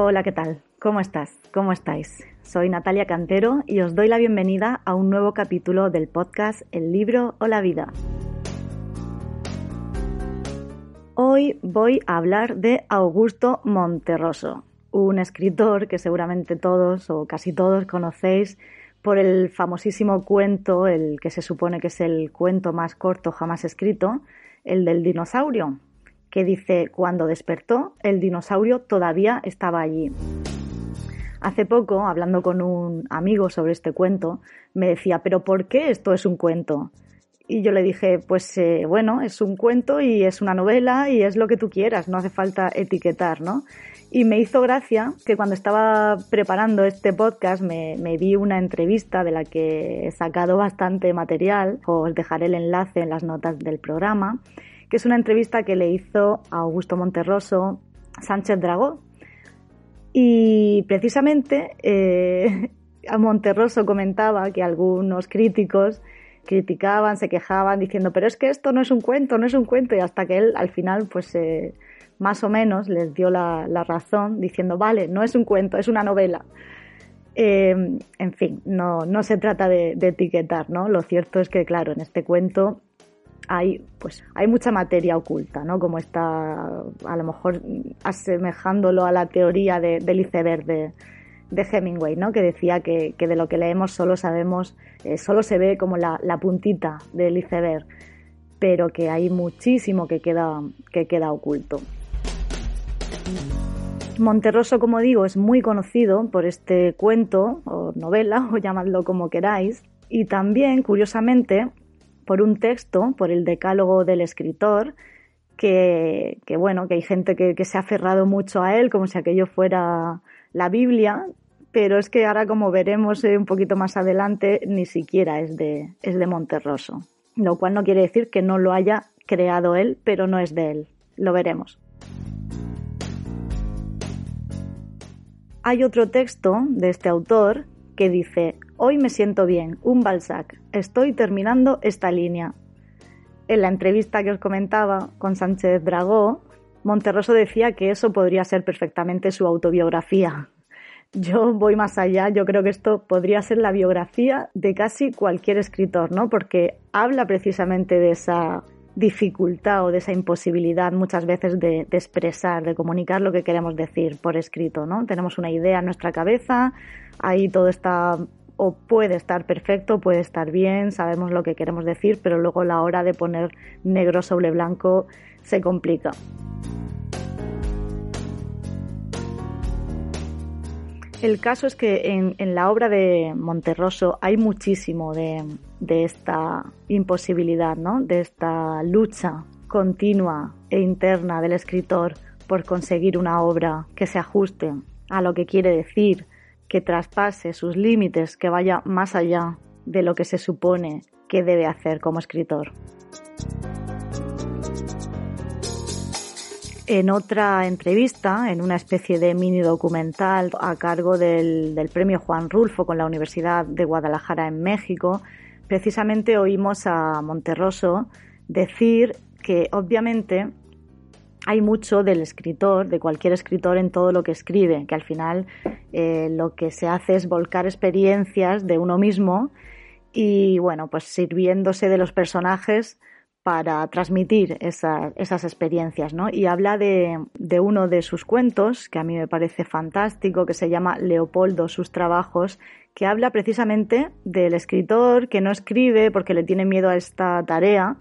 Hola, ¿qué tal? ¿Cómo estás? ¿Cómo estáis? Soy Natalia Cantero y os doy la bienvenida a un nuevo capítulo del podcast El libro o la vida. Hoy voy a hablar de Augusto Monterroso, un escritor que seguramente todos o casi todos conocéis por el famosísimo cuento, el que se supone que es el cuento más corto jamás escrito, el del dinosaurio, dice, cuando despertó, el dinosaurio todavía estaba allí. Hace poco, hablando con un amigo sobre este cuento, me decía, pero ¿por qué esto es un cuento? Y yo le dije, pues eh, bueno, es un cuento y es una novela y es lo que tú quieras, no hace falta etiquetar, ¿no? Y me hizo gracia que cuando estaba preparando este podcast me, me, vi una entrevista de la que he sacado bastante material, os dejaré el enlace en las notas del programa, que es una entrevista que le hizo a Augusto Monterroso Sánchez Dragó. Y precisamente eh, a Monterroso comentaba que algunos críticos criticaban, se quejaban diciendo, pero es que esto no es un cuento, no es un cuento, y hasta que él al final pues eh, más o menos les dio la, razón diciendo, vale, no es un cuento, es una novela. Eh, en fin, no, no se trata de, de, etiquetar, ¿no? Lo cierto es que, claro, en este cuento hay, pues, hay mucha materia oculta, ¿no? Como está, a lo mejor, asemejándolo a la teoría de, del iceberg de, de Hemingway, ¿no? Que decía que, que, de lo que leemos solo sabemos, eh, solo se ve como la, la, puntita del iceberg, pero que hay muchísimo que queda, que queda oculto. Monterroso, como digo, es muy conocido por este cuento o novela, o llamadlo como queráis, y también, curiosamente, por un texto, por el decálogo del escritor, que, bueno, que hay gente que, que, se ha aferrado mucho a él como si aquello fuera la Biblia, pero es que ahora, como veremos un poquito más adelante, ni siquiera es de, es de Monterroso, lo cual no quiere decir que no lo haya creado él, pero no es de él. Lo veremos. Hay otro texto de este autor que dice, Hoy me siento bien, un Balzac, estoy terminando esta línea. En la entrevista que os comentaba con Sánchez Dragó, Monterroso decía que eso podría ser perfectamente su autobiografía. Yo voy más allá, yo creo que esto podría ser la biografía de casi cualquier escritor, ¿no? Porque habla precisamente de esa dificultad o de esa imposibilidad muchas veces de, de, expresar, de comunicar lo que queremos decir por escrito, ¿no? Tenemos una idea en nuestra cabeza, ahí todo está o puede estar perfecto, puede estar bien, sabemos lo que queremos decir, pero luego la hora de poner negro sobre blanco se complica. El caso es que en, en, la obra de Monterroso hay muchísimo de, de esta imposibilidad, ¿no? de esta lucha continua e interna del escritor por conseguir una obra que se ajuste a lo que quiere decir, que traspase sus límites, que vaya más allá de lo que se supone que debe hacer como escritor. En otra entrevista, en una especie de mini documental a cargo del, del, premio Juan Rulfo con la Universidad de Guadalajara en México, precisamente oímos a Monterroso decir que obviamente hay mucho del escritor, de cualquier escritor en todo lo que escribe, que al final eh, lo que se hace es volcar experiencias de uno mismo y bueno, pues sirviéndose de los personajes para transmitir esa, esas experiencias, ¿no? Y habla de, uno de sus cuentos, que a mí me parece fantástico, que se llama Leopoldo, sus trabajos, que habla precisamente del escritor que no escribe porque le tiene miedo a esta tarea,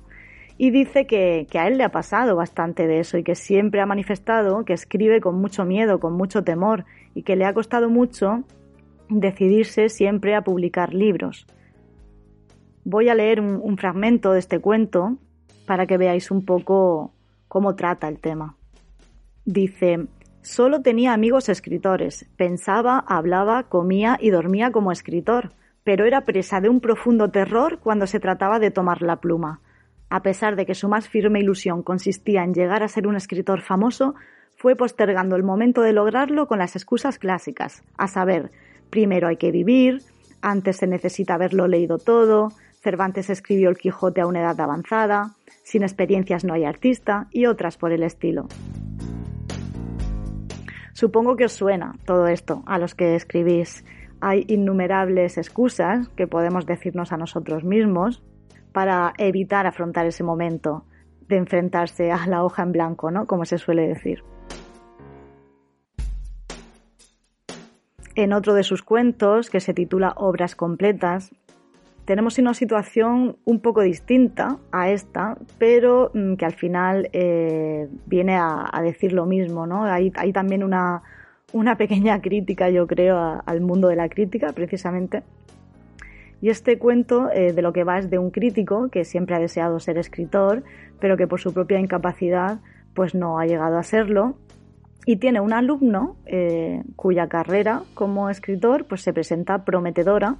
y dice que, a él le ha pasado bastante de eso y que siempre ha manifestado que escribe con mucho miedo, con mucho temor y que le ha costado mucho decidirse siempre a publicar libros. Voy a leer un, un fragmento de este cuento para que veáis un poco cómo trata el tema. Dice, solo tenía amigos escritores, pensaba, hablaba, comía y dormía como escritor, pero era presa de un profundo terror cuando se trataba de tomar la pluma a pesar de que su más firme ilusión consistía en llegar a ser un escritor famoso, fue postergando el momento de lograrlo con las excusas clásicas, a saber, primero hay que vivir, antes se necesita haberlo leído todo, Cervantes escribió el Quijote a una edad avanzada, sin experiencias no hay artista y otras por el estilo. Supongo que os suena todo esto a los que escribís. Hay innumerables excusas que podemos decirnos a nosotros mismos para evitar afrontar ese momento de enfrentarse a la hoja en blanco, ¿no? Como se suele decir. En otro de sus cuentos, que se titula Obras completas, tenemos una situación un poco distinta a esta, pero mm, que al final eh, viene a, decir lo mismo, ¿no? Hay, también una, pequeña crítica, yo creo, al mundo de la crítica, precisamente. Y este cuento eh, de lo que va es de un crítico que siempre ha deseado ser escritor, pero que por su propia incapacidad pues no ha llegado a serlo. Y tiene un alumno eh, cuya carrera como escritor pues se presenta prometedora,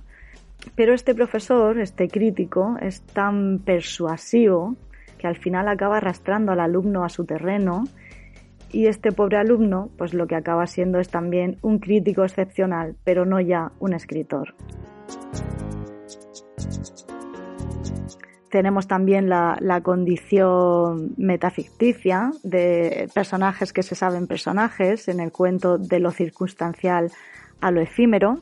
pero este profesor, este crítico, es tan persuasivo que al final acaba arrastrando al alumno a su terreno. Y este pobre alumno pues lo que acaba siendo es también un crítico excepcional, pero no ya un escritor. Tenemos también la, condición metaficticia de personajes que se saben personajes, en el cuento de lo circunstancial a lo efímero,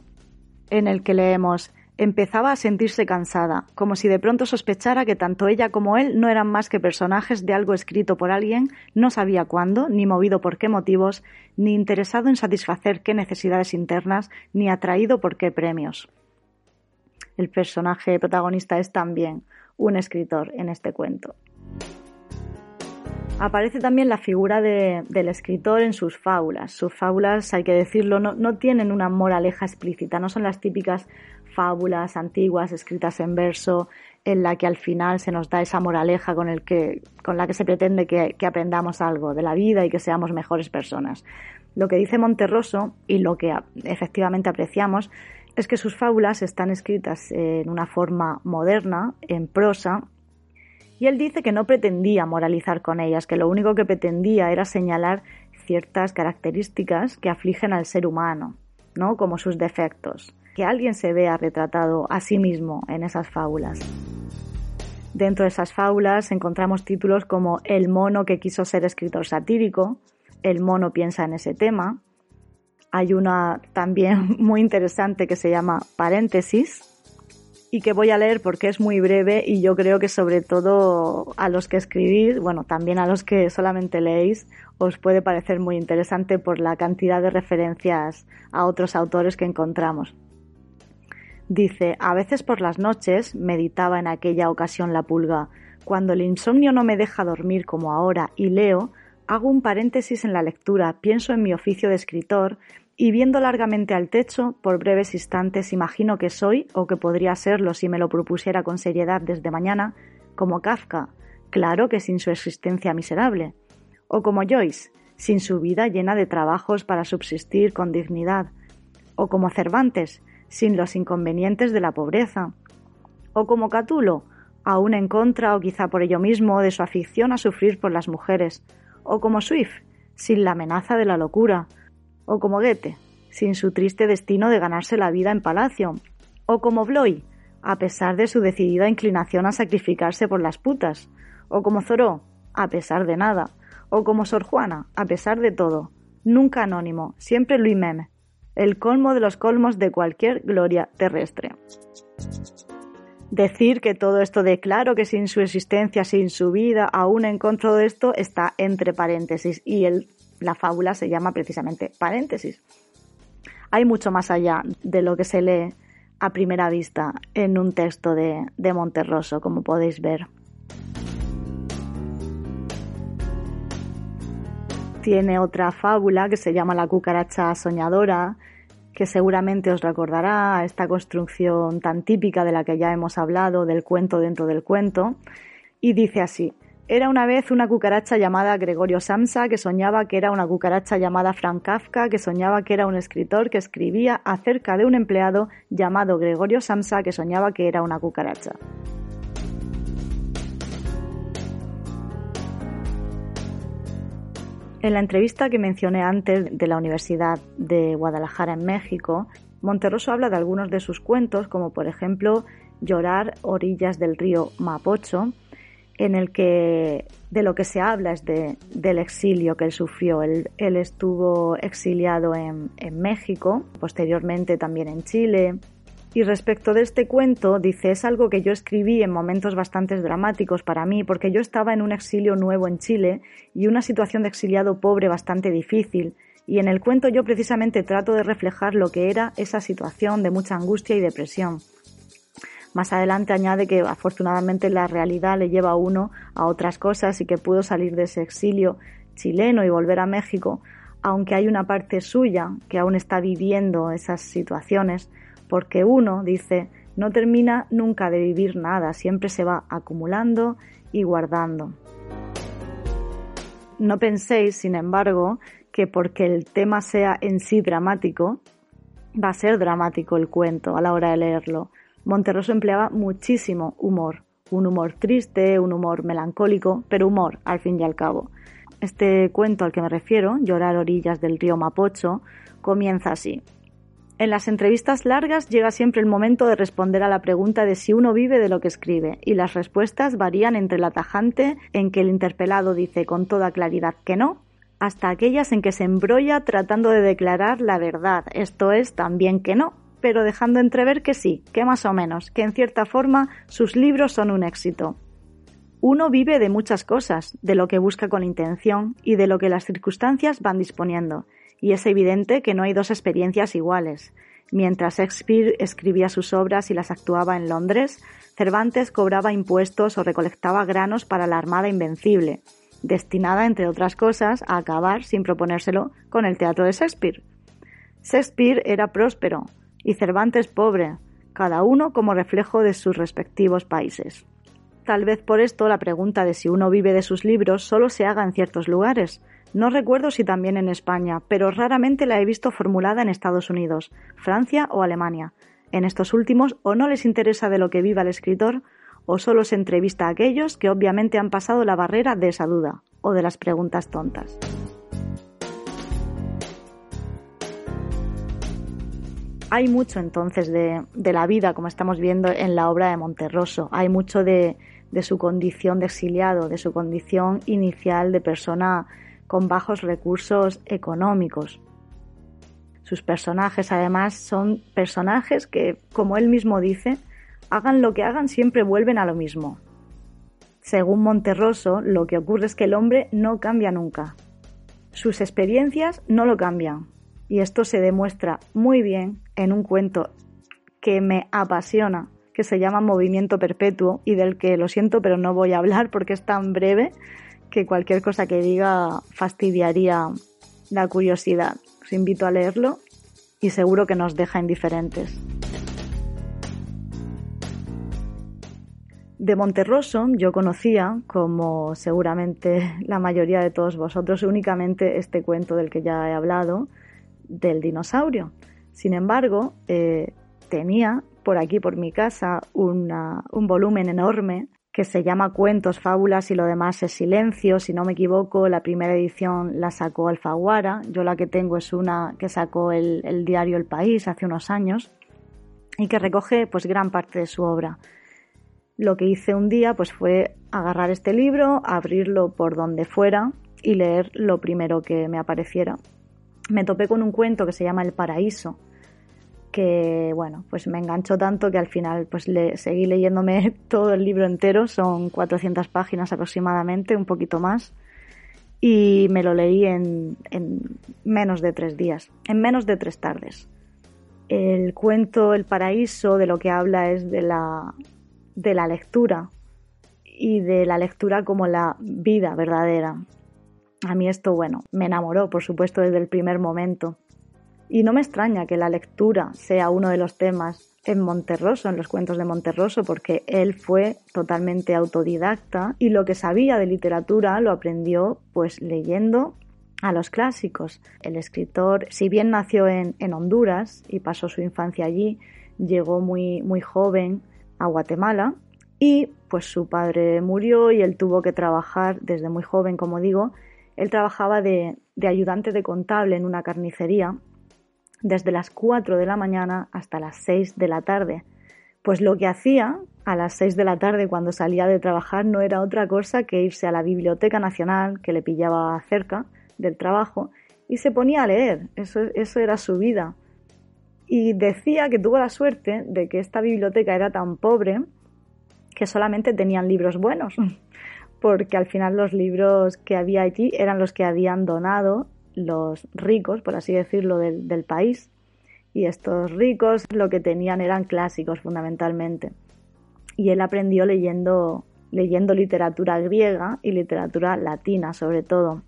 en el que leemos empezaba a sentirse cansada, como si de pronto sospechara que tanto ella como él no eran más que personajes de algo escrito por alguien, no sabía cuándo, ni movido por qué motivos, ni interesado en satisfacer qué necesidades internas, ni atraído por qué premios. El personaje protagonista es también un escritor en este cuento. Aparece también la figura del escritor en sus fábulas. Sus fábulas, hay que decirlo, no, tienen una moraleja explícita, no son las típicas fábulas antiguas escritas en verso en la que al final se nos da esa moraleja con, el que, con la que se pretende que, que aprendamos algo de la vida y que seamos mejores personas. Lo que dice Monterroso y lo que efectivamente apreciamos es que sus fábulas están escritas en una forma moderna, en prosa, y él dice que no pretendía moralizar con ellas, que lo único que pretendía era señalar ciertas características que afligen al ser humano, ¿no? como sus defectos, que alguien se vea retratado a sí mismo en esas fábulas. Dentro de esas fábulas encontramos títulos como El mono que quiso ser escritor satírico, El mono piensa en ese tema, hay una también muy interesante que se llama Paréntesis y que voy a leer porque es muy breve y yo creo que sobre todo a los que escribís, bueno, también a los que solamente leéis, os puede parecer muy interesante por la cantidad de referencias a otros autores que encontramos. Dice, a veces por las noches, meditaba en aquella ocasión la pulga, cuando el insomnio no me deja dormir como ahora y leo, hago un paréntesis en la lectura, pienso en mi oficio de escritor y viendo largamente al techo, por breves instantes imagino que soy, o que podría serlo si me lo propusiera con seriedad desde mañana, como Kafka, claro que sin su existencia miserable, o como Joyce, sin su vida llena de trabajos para subsistir con dignidad, o como Cervantes, sin los inconvenientes de la pobreza, o como Catulo, aún en contra o quizá por ello mismo de su afición a sufrir por las mujeres, o como Swift, sin la amenaza de la locura, o como Goethe, sin su triste destino de ganarse la vida en palacio, o como Bloy, a pesar de su decidida inclinación a sacrificarse por las putas, o como Zoró, a pesar de nada, o como Sor Juana, a pesar de todo, nunca anónimo, siempre Louis Meme, el colmo de los colmos de cualquier gloria terrestre. Decir que todo esto de claro que sin su existencia, sin su vida, aún en contra de esto, está entre paréntesis y la fábula se llama precisamente paréntesis. Hay mucho más allá de lo que se lee a primera vista en un texto de, de Monterroso, como podéis ver. Tiene otra fábula que se llama La cucaracha soñadora, que seguramente os recordará esta construcción tan típica de la que ya hemos hablado, del cuento dentro del cuento, y dice así, era una vez una cucaracha llamada Gregorio Samsa que soñaba que era una cucaracha llamada Frank Kafka, que soñaba que era un escritor que escribía acerca de un empleado llamado Gregorio Samsa que soñaba que era una cucaracha. En la entrevista que mencioné antes de la Universidad de Guadalajara en México, Monterroso habla de algunos de sus cuentos, como por ejemplo Llorar orillas del río Mapocho, en el que de lo que se habla es de, del exilio que él sufrió. Él, estuvo exiliado en México, posteriormente también en Chile, y respecto de este cuento, dice, es algo que yo escribí en momentos bastante dramáticos para mí, porque yo estaba en un exilio nuevo en Chile y una situación de exiliado pobre bastante difícil, y en el cuento yo precisamente trato de reflejar lo que era esa situación de mucha angustia y depresión. Más adelante añade que afortunadamente la realidad le lleva a uno a otras cosas y que pudo salir de ese exilio chileno y volver a México, aunque hay una parte suya que aún está viviendo esas situaciones, porque uno, dice, no termina nunca de vivir nada, siempre se va acumulando y guardando. No penséis, sin embargo, que porque el tema sea en sí dramático, va a ser dramático el cuento a la hora de leerlo. Monterroso empleaba muchísimo humor, un humor triste, un humor melancólico, pero humor al fin y al cabo. Este cuento al que me refiero, Llorar orillas del río Mapocho, comienza así. En las entrevistas largas llega siempre el momento de responder a la pregunta de si uno vive de lo que escribe, y las respuestas varían entre la tajante en que el interpelado dice con toda claridad que no, hasta aquellas en que se embrolla tratando de declarar la verdad, esto es, también que no, pero dejando entrever que sí, que más o menos, que en cierta forma sus libros son un éxito. Uno vive de muchas cosas, de lo que busca con intención y de lo que las circunstancias van disponiendo, y es evidente que no hay dos experiencias iguales. Mientras Shakespeare escribía sus obras y las actuaba en Londres, Cervantes cobraba impuestos o recolectaba granos para la Armada Invencible, destinada, entre otras cosas, a acabar, sin proponérselo, con el teatro de Shakespeare. Shakespeare era próspero y Cervantes pobre, cada uno como reflejo de sus respectivos países. Tal vez por esto la pregunta de si uno vive de sus libros solo se haga en ciertos lugares, no recuerdo si también en España, pero raramente la he visto formulada en Estados Unidos, Francia o Alemania. En estos últimos o no les interesa de lo que viva el escritor, o solo se entrevista a aquellos que obviamente han pasado la barrera de esa duda o de las preguntas tontas. Hay mucho entonces de, la vida, como estamos viendo en la obra de Monterroso. Hay mucho de, de su condición de exiliado, de su condición inicial de persona con bajos recursos económicos. Sus personajes además son personajes que, como él mismo dice, hagan lo que hagan siempre vuelven a lo mismo. Según Monterroso, lo que ocurre es que el hombre no cambia nunca. Sus experiencias no lo cambian. Y esto se demuestra muy bien en un cuento que me apasiona, que se llama Movimiento Perpetuo y del que lo siento pero no voy a hablar porque es tan breve, que cualquier cosa que diga fastidiaría la curiosidad. Os invito a leerlo y seguro que nos deja indiferentes. De Monterroso yo conocía, como seguramente la mayoría de todos vosotros, únicamente este cuento del que ya he hablado, del dinosaurio. Sin embargo, eh, tenía por aquí, por mi casa, un volumen enorme que se llama Cuentos, Fábulas y lo demás es Silencio. Si no me equivoco, la primera edición la sacó Alfaguara. Yo la que tengo es una que sacó el, diario El País hace unos años y que recoge pues gran parte de su obra. Lo que hice un día pues fue agarrar este libro, abrirlo por donde fuera y leer lo primero que me apareciera. Me topé con un cuento que se llama El Paraíso, que bueno, pues me enganchó tanto que al final pues le, seguí leyéndome todo el libro entero, son 400 páginas aproximadamente, un poquito más, y me lo leí en, en menos de tres días, en menos de tres tardes. El cuento El paraíso de lo que habla es de la, de la lectura y de la lectura como la vida verdadera. A mí esto, bueno, me enamoró, por supuesto, desde el primer momento. Y no me extraña que la lectura sea uno de los temas en Monterroso, en los cuentos de Monterroso, porque él fue totalmente autodidacta y lo que sabía de literatura lo aprendió pues leyendo a los clásicos. El escritor, si bien nació en, en Honduras y pasó su infancia allí, llegó muy, muy joven a Guatemala y pues su padre murió y él tuvo que trabajar desde muy joven, como digo. Él trabajaba de, de ayudante de contable en una carnicería desde las 4 de la mañana hasta las 6 de la tarde. Pues lo que hacía a las seis de la tarde cuando salía de trabajar no era otra cosa que irse a la Biblioteca Nacional, que le pillaba cerca del trabajo, y se ponía a leer. Eso, eso era su vida. Y decía que tuvo la suerte de que esta biblioteca era tan pobre que solamente tenían libros buenos, porque al final los libros que había allí eran los que habían donado los ricos, por así decirlo, del, país. Y estos ricos lo que tenían eran clásicos fundamentalmente. Y él aprendió leyendo, leyendo literatura griega y literatura latina sobre todo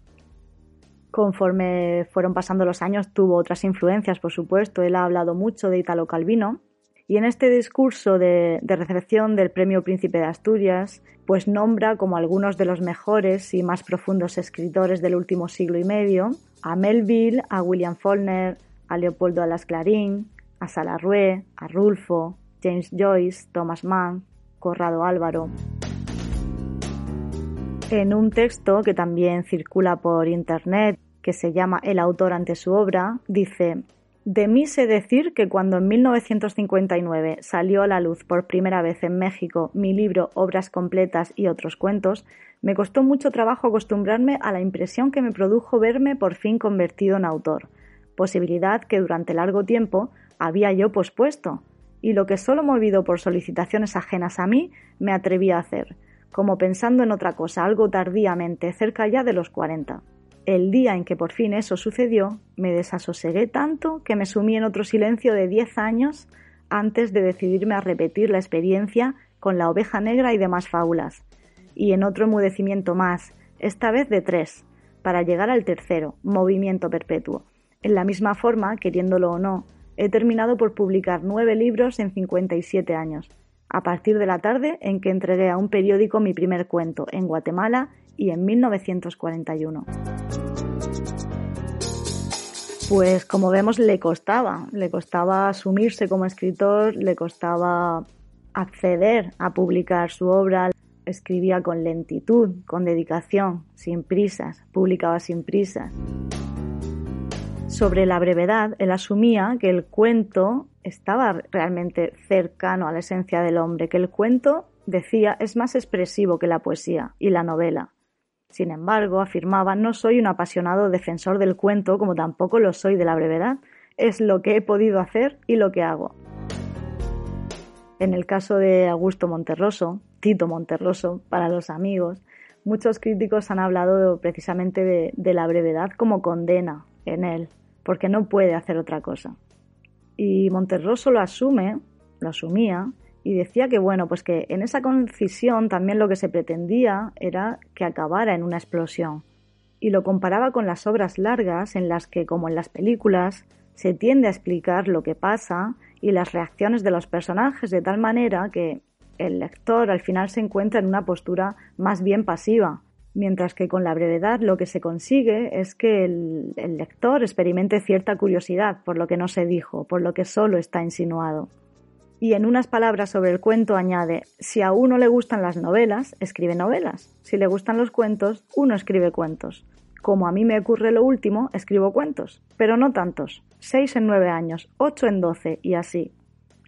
conforme fueron pasando los años tuvo otras influencias, por supuesto. Él ha hablado mucho de Italo Calvino y en este discurso de, recepción del Premio Príncipe de Asturias, pues nombra como algunos de los mejores y más profundos escritores del último siglo y medio a Melville, a William Faulkner, a Leopoldo Alas Clarín, a Salarrué, a Rulfo, James Joyce, Thomas Mann, Corrado Álvaro. En un texto que también circula por Internet que se llama El autor ante su obra, dice, de mí sé decir que cuando en 1959 salió a la luz por primera vez en México mi libro Obras completas y otros cuentos, me costó mucho trabajo acostumbrarme a la impresión que me produjo verme por fin convertido en autor, posibilidad que durante largo tiempo había yo pospuesto, y lo que solo movido por solicitaciones ajenas a mí me atreví a hacer, como pensando en otra cosa algo tardíamente, cerca ya de los cuarenta. El día en que por fin eso sucedió, me desasosegué tanto que me sumí en otro silencio de diez años antes de decidirme a repetir la experiencia con la oveja negra y demás fábulas, y en otro enmudecimiento más, esta vez de tres, para llegar al tercero, movimiento perpetuo. En la misma forma, queriéndolo o no, he terminado por publicar nueve libros en 57 años, a partir de la tarde en que entregué a un periódico mi primer cuento en Guatemala y en 1941. Pues como vemos le costaba, le costaba asumirse como escritor, le costaba acceder a publicar su obra, escribía con lentitud, con dedicación, sin prisas, publicaba sin prisas. Sobre la brevedad, él asumía que el cuento estaba realmente cercano a la esencia del hombre, que el cuento, decía, es más expresivo que la poesía y la novela. Sin embargo, afirmaba, no soy un apasionado defensor del cuento como tampoco lo soy de la brevedad. Es lo que he podido hacer y lo que hago. En el caso de Augusto Monterroso, Tito Monterroso, para los amigos, muchos críticos han hablado precisamente de, de la brevedad como condena en él, porque no puede hacer otra cosa. Y Monterroso lo asume, lo asumía, y decía que bueno, pues que en esa concisión también lo que se pretendía era que acabara en una explosión. Y lo comparaba con las obras largas en las que, como en las películas, se tiende a explicar lo que pasa y las reacciones de los personajes de tal manera que el lector al final se encuentra en una postura más bien pasiva, mientras que con la brevedad lo que se consigue es que el, el, lector experimente cierta curiosidad por lo que no se dijo, por lo que solo está insinuado y en unas palabras sobre el cuento añade, si a uno le gustan las novelas, escribe novelas. Si le gustan los cuentos, uno escribe cuentos. Como a mí me ocurre lo último, escribo cuentos, pero no tantos. Seis en nueve años, ocho en doce y así.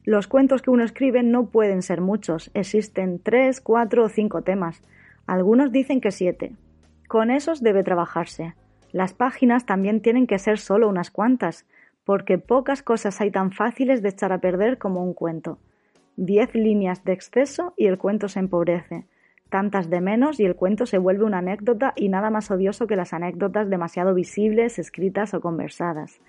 Los cuentos que uno escribe no pueden ser muchos, existen tres, cuatro o cinco temas. Algunos dicen que siete. Con esos debe trabajarse. Las páginas también tienen que ser solo unas cuantas, porque pocas cosas hay tan fáciles de echar a perder como un cuento. Diez líneas de exceso y el cuento se empobrece. Tantas de menos y el cuento se vuelve una anécdota y nada más odioso que las anécdotas demasiado visibles, escritas o conversadas.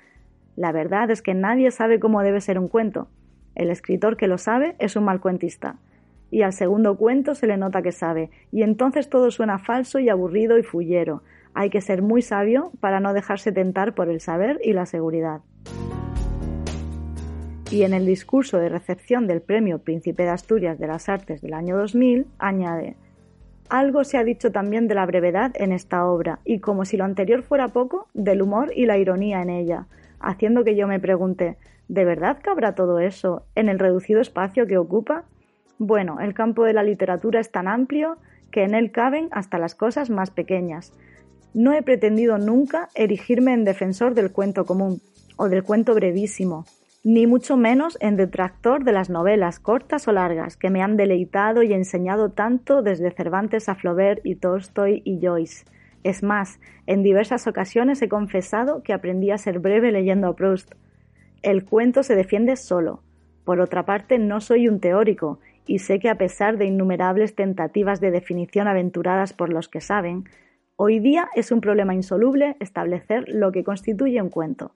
La verdad es que nadie sabe cómo debe ser un cuento. El escritor que lo sabe es un mal cuentista. Y al segundo cuento se le nota que sabe, y entonces todo suena falso y aburrido y fullero. Hay que ser muy sabio para no dejarse tentar por el saber y la seguridad. Y en el discurso de recepción del Premio Príncipe de Asturias de las Artes del año 2000 añade, algo se ha dicho también de la brevedad en esta obra, y como si lo anterior fuera poco, del humor y la ironía en ella, haciendo que yo me pregunte, ¿de verdad cabrá todo eso en el reducido espacio que ocupa? Bueno, el campo de la literatura es tan amplio que en él caben hasta las cosas más pequeñas. No he pretendido nunca erigirme en defensor del cuento común o del cuento brevísimo, ni mucho menos en detractor de las novelas cortas o largas que me han deleitado y enseñado tanto desde Cervantes a Flaubert y Tolstoy y Joyce. Es más, en diversas ocasiones he confesado que aprendí a ser breve leyendo a Proust. El cuento se defiende solo. Por otra parte, no soy un teórico, y sé que a pesar de innumerables tentativas de definición aventuradas por los que saben, hoy día es un problema insoluble establecer lo que constituye un cuento.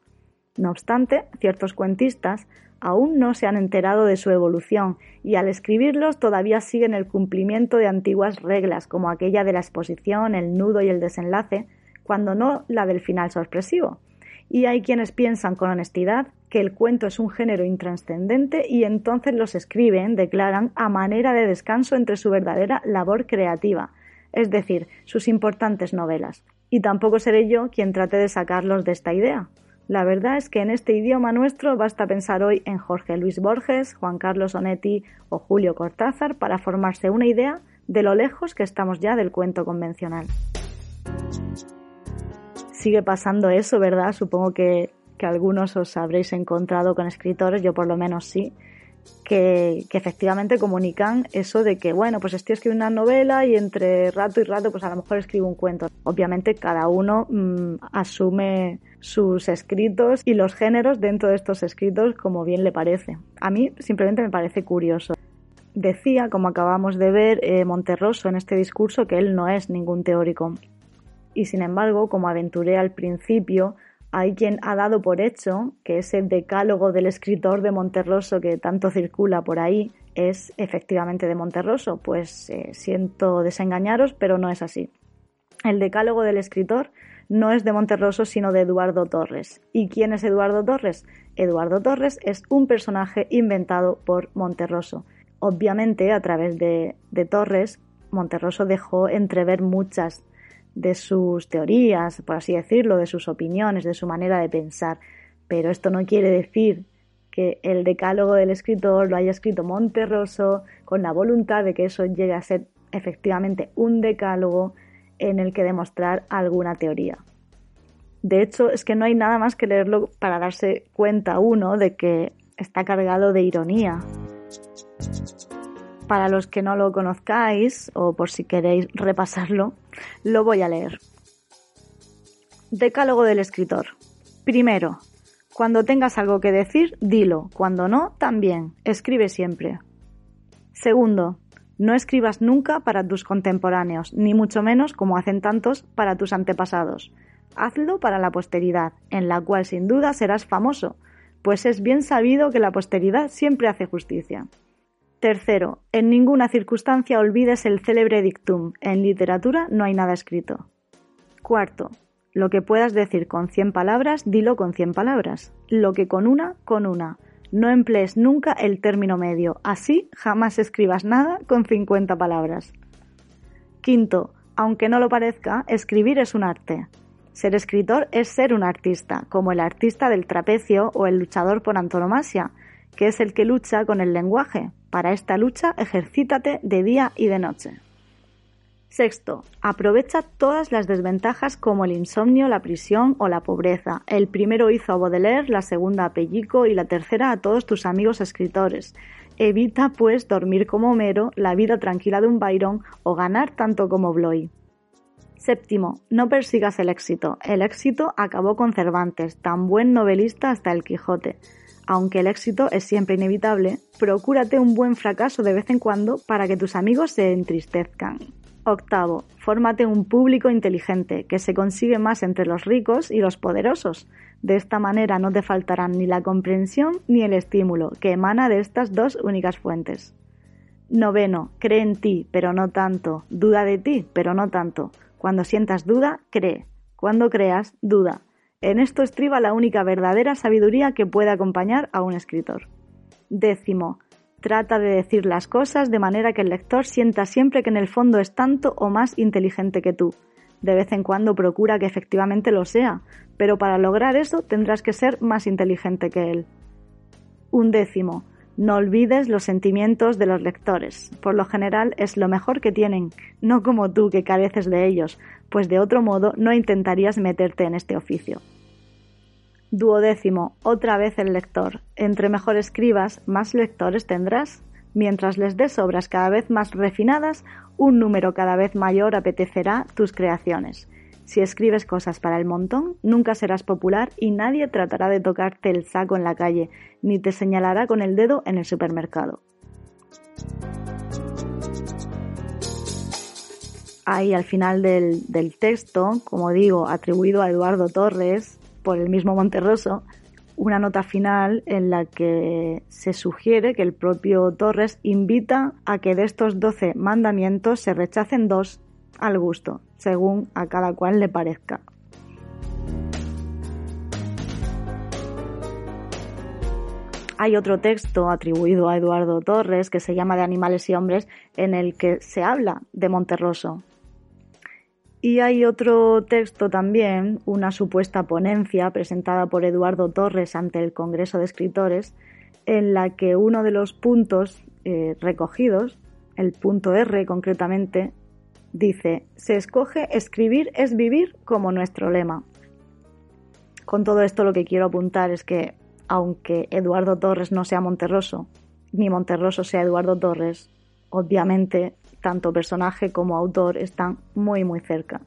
No obstante, ciertos cuentistas aún no se han enterado de su evolución y al escribirlos todavía siguen el cumplimiento de antiguas reglas como aquella de la exposición, el nudo y el desenlace, cuando no la del final sorpresivo. Y hay quienes piensan con honestidad que el cuento es un género intranscendente y entonces los escriben, declaran, a manera de descanso entre su verdadera labor creativa, es decir, sus importantes novelas. Y tampoco seré yo quien trate de sacarlos de esta idea. La verdad es que en este idioma nuestro basta pensar hoy en Jorge Luis Borges, Juan Carlos Onetti o Julio Cortázar para formarse una idea de lo lejos que estamos ya del cuento convencional. Sigue pasando eso, ¿verdad? Supongo que, que algunos os habréis encontrado con escritores, yo por lo menos sí, que, efectivamente comunican eso de que, bueno, pues estoy escribiendo una novela y entre rato y rato, pues a lo mejor escribo un cuento. Obviamente cada uno mm, asume sus escritos y los géneros dentro de estos escritos como bien le parece. A mí simplemente me parece curioso. Decía, como acabamos de ver, eh, Monterroso en este discurso que él no es ningún teórico. Y sin embargo, como aventuré al principio, hay quien ha dado por hecho que ese decálogo del escritor de Monterroso que tanto circula por ahí es efectivamente de Monterroso. Pues eh, siento desengañaros, pero no es así. El decálogo del escritor no es de Monterroso, sino de Eduardo Torres. ¿Y quién es Eduardo Torres? Eduardo Torres es un personaje inventado por Monterroso. Obviamente, a través de, de Torres, Monterroso dejó entrever muchas de sus teorías, por así decirlo, de sus opiniones, de su manera de pensar. Pero esto no quiere decir que el decálogo del escritor lo haya escrito Monterroso con la voluntad de que eso llegue a ser efectivamente un decálogo en el que demostrar alguna teoría. De hecho, es que no hay nada más que leerlo para darse cuenta uno de que está cargado de ironía. Para los que no lo conozcáis, o por si queréis repasarlo, lo voy a leer. Decálogo del escritor. Primero, cuando tengas algo que decir, dilo. Cuando no, también. Escribe siempre. Segundo, no escribas nunca para tus contemporáneos, ni mucho menos, como hacen tantos, para tus antepasados. Hazlo para la posteridad, en la cual sin duda serás famoso, pues es bien sabido que la posteridad siempre hace justicia. Tercero, en ninguna circunstancia olvides el célebre dictum. En literatura no hay nada escrito. Cuarto, lo que puedas decir con cien palabras, dilo con cien palabras. Lo que con una, con una. No emplees nunca el término medio. Así jamás escribas nada con cincuenta palabras. Quinto, aunque no lo parezca, escribir es un arte. Ser escritor es ser un artista, como el artista del trapecio o el luchador por antonomasia, que es el que lucha con el lenguaje, para esta lucha ejercítate de día y de noche. Sexto, aprovecha todas las desventajas como el insomnio, la prisión o la pobreza. El primero hizo a Baudelaire, la segunda a Pellico y la tercera a todos tus amigos escritores. Evita, pues, dormir como Homero, la vida tranquila de un Byron o ganar tanto como Bloy. Séptimo, no persigas el éxito. El éxito acabó con Cervantes, tan buen novelista hasta el Quijote. Aunque el éxito es siempre inevitable, procúrate un buen fracaso de vez en cuando para que tus amigos se entristezcan. Octavo, fórmate un público inteligente, que se consigue más entre los ricos y los poderosos. De esta manera no te faltarán ni la comprensión ni el estímulo, que emana de estas dos únicas fuentes. Noveno, cree en ti, pero no tanto. Duda de ti, pero no tanto. Cuando sientas duda, cree. Cuando creas, duda. En esto estriba la única verdadera sabiduría que puede acompañar a un escritor. Décimo, trata de decir las cosas de manera que el lector sienta siempre que en el fondo es tanto o más inteligente que tú. De vez en cuando procura que efectivamente lo sea, pero para lograr eso tendrás que ser más inteligente que él. Un décimo, no olvides los sentimientos de los lectores. Por lo general es lo mejor que tienen, no como tú que careces de ellos, pues de otro modo no intentarías meterte en este oficio. Duodécimo, otra vez el lector. Entre mejor escribas, más lectores tendrás. Mientras les des obras cada vez más refinadas, un número cada vez mayor apetecerá tus creaciones. Si escribes cosas para el montón, nunca serás popular y nadie tratará de tocarte el saco en la calle, ni te señalará con el dedo en el supermercado. Ahí al final del, del texto, como digo, atribuido a Eduardo Torres por el mismo Monterroso, una nota final en la que se sugiere que el propio Torres invita a que de estos doce mandamientos se rechacen dos al gusto, según a cada cual le parezca. Hay otro texto atribuido a Eduardo Torres que se llama De animales y hombres en el que se habla de Monterroso. Y hay otro texto también, una supuesta ponencia presentada por Eduardo Torres ante el Congreso de Escritores, en la que uno de los puntos eh, recogidos, el punto R concretamente, dice, se escoge escribir es vivir como nuestro lema. Con todo esto lo que quiero apuntar es que, aunque Eduardo Torres no sea Monterroso, ni Monterroso sea Eduardo Torres, obviamente tanto personaje como autor están muy muy cerca.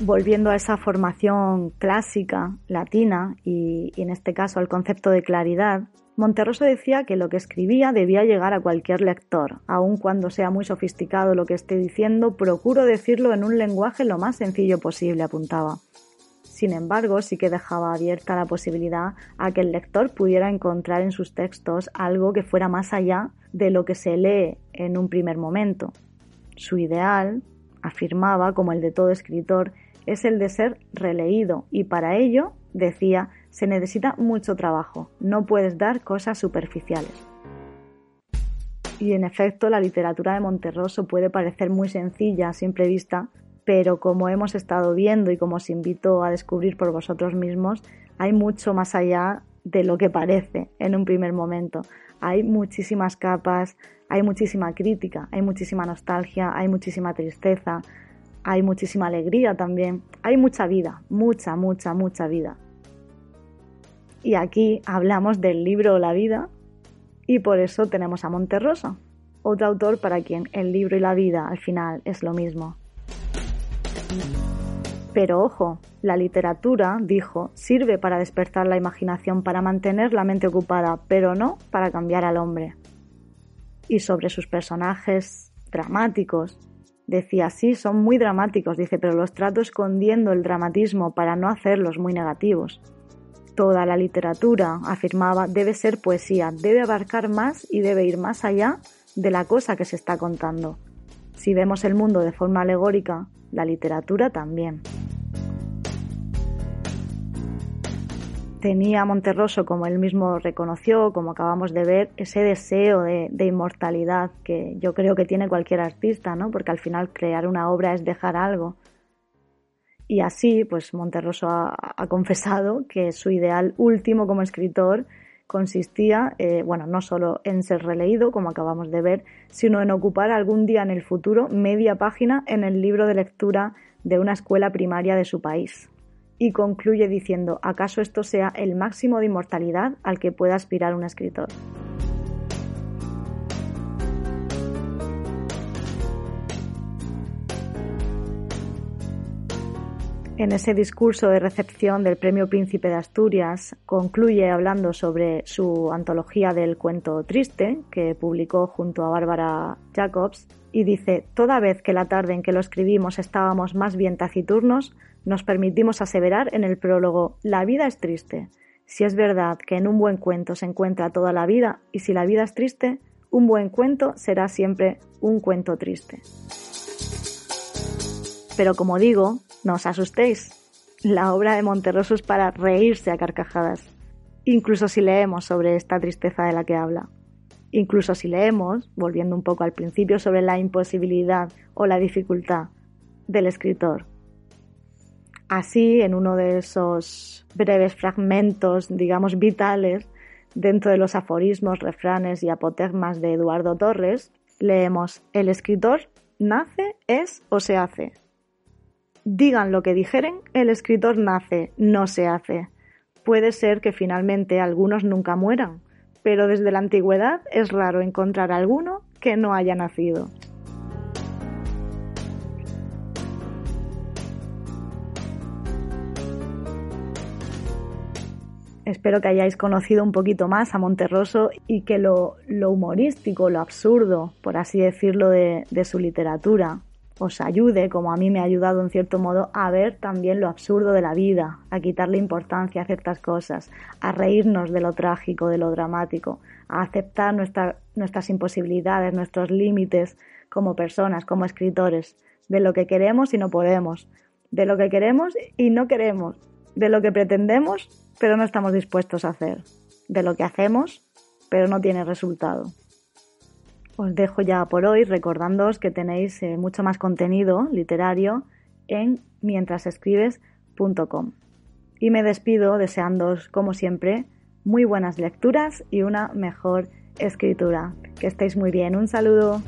volviendo a esa formación clásica latina y, en este caso al concepto de claridad, Monterroso decía que lo que escribía debía llegar a cualquier lector, aun cuando sea muy sofisticado lo que esté diciendo, procuro decirlo en un lenguaje lo más sencillo posible, apuntaba. Sin embargo, sí que dejaba abierta la posibilidad a que el lector pudiera encontrar en sus textos algo que fuera más allá de lo que se lee en un primer momento. Su ideal, afirmaba, como el de todo escritor, es el de ser releído y para ello, decía, se necesita mucho trabajo, no puedes dar cosas superficiales. Y en efecto, la literatura de Monterroso puede parecer muy sencilla a simple vista, pero como hemos estado viendo y como os invito a descubrir por vosotros mismos, hay mucho más allá de lo que parece en un primer momento. Hay muchísimas capas, hay muchísima crítica, hay muchísima nostalgia, hay muchísima tristeza, hay muchísima alegría también, hay mucha vida, mucha, mucha, mucha vida. Y aquí hablamos del libro La vida y por eso tenemos a Monterroso, otro autor para quien el libro y la vida al final es lo mismo. Pero ojo, la literatura, dijo, sirve para despertar la imaginación, para mantener la mente ocupada, pero no para cambiar al hombre. Y sobre sus personajes dramáticos, Decía, sí, son muy dramáticos, dice, pero los trato escondiendo el dramatismo para no hacerlos muy negativos. Toda la literatura, afirmaba, debe ser poesía, debe abarcar más y debe ir más allá de la cosa que se está contando. Si vemos el mundo de forma alegórica, la literatura también. tenía Monterroso, como él mismo reconoció, como acabamos de ver, ese deseo de, inmortalidad que yo creo que tiene cualquier artista, ¿no? Porque al final crear una obra es dejar algo. Y así, pues Monterroso ha, confesado que su ideal último como escritor consistía, eh, bueno, no solo en ser releído, como acabamos de ver, sino en ocupar algún día en el futuro media página en el libro de lectura de una escuela primaria de su país y concluye diciendo, ¿acaso esto sea el máximo de inmortalidad al que pueda aspirar un escritor? En ese discurso de recepción del Premio Príncipe de Asturias, concluye hablando sobre su antología del cuento triste, que publicó junto a Bárbara Jacobs, y dice, Toda vez que la tarde en que lo escribimos estábamos más bien taciturnos, nos permitimos aseverar en el prólogo La vida es triste. Si es verdad que en un buen cuento se encuentra toda la vida y si la vida es triste, un buen cuento será siempre un cuento triste. Pero como digo, no os asustéis. La obra de Monterroso es para reírse a carcajadas, incluso si leemos sobre esta tristeza de la que habla. Incluso si leemos, volviendo un poco al principio, sobre la imposibilidad o la dificultad del escritor Así, en uno de esos breves fragmentos, digamos, vitales, dentro de los aforismos, refranes y apotegmas de Eduardo Torres, leemos, el escritor nace es o se hace. Digan lo que dijeren, el escritor nace, no se hace. Puede ser que finalmente algunos nunca mueran, pero desde la antigüedad es raro encontrar alguno que no haya nacido. Espero que hayáis conocido un poquito más a Monterroso y que lo, humorístico, lo absurdo, por así decirlo, de, de su literatura os ayude, como a mí me ha ayudado en cierto modo, a ver también lo absurdo de la vida, a quitarle importancia a ciertas cosas, a reírnos de lo trágico, de lo dramático, a aceptar nuestras imposibilidades, nuestros límites como personas, como escritores, de lo que queremos y no podemos, de lo que queremos y no queremos, de lo que pretendemos pero no estamos dispuestos a hacer, de lo que hacemos pero no tiene resultado. Os dejo ya por hoy recordándoos que tenéis eh, mucho más contenido literario en mientrasescribes.com. Y me despido deseándoos, como siempre, muy buenas lecturas y una mejor escritura. Que estéis muy bien. Un saludo.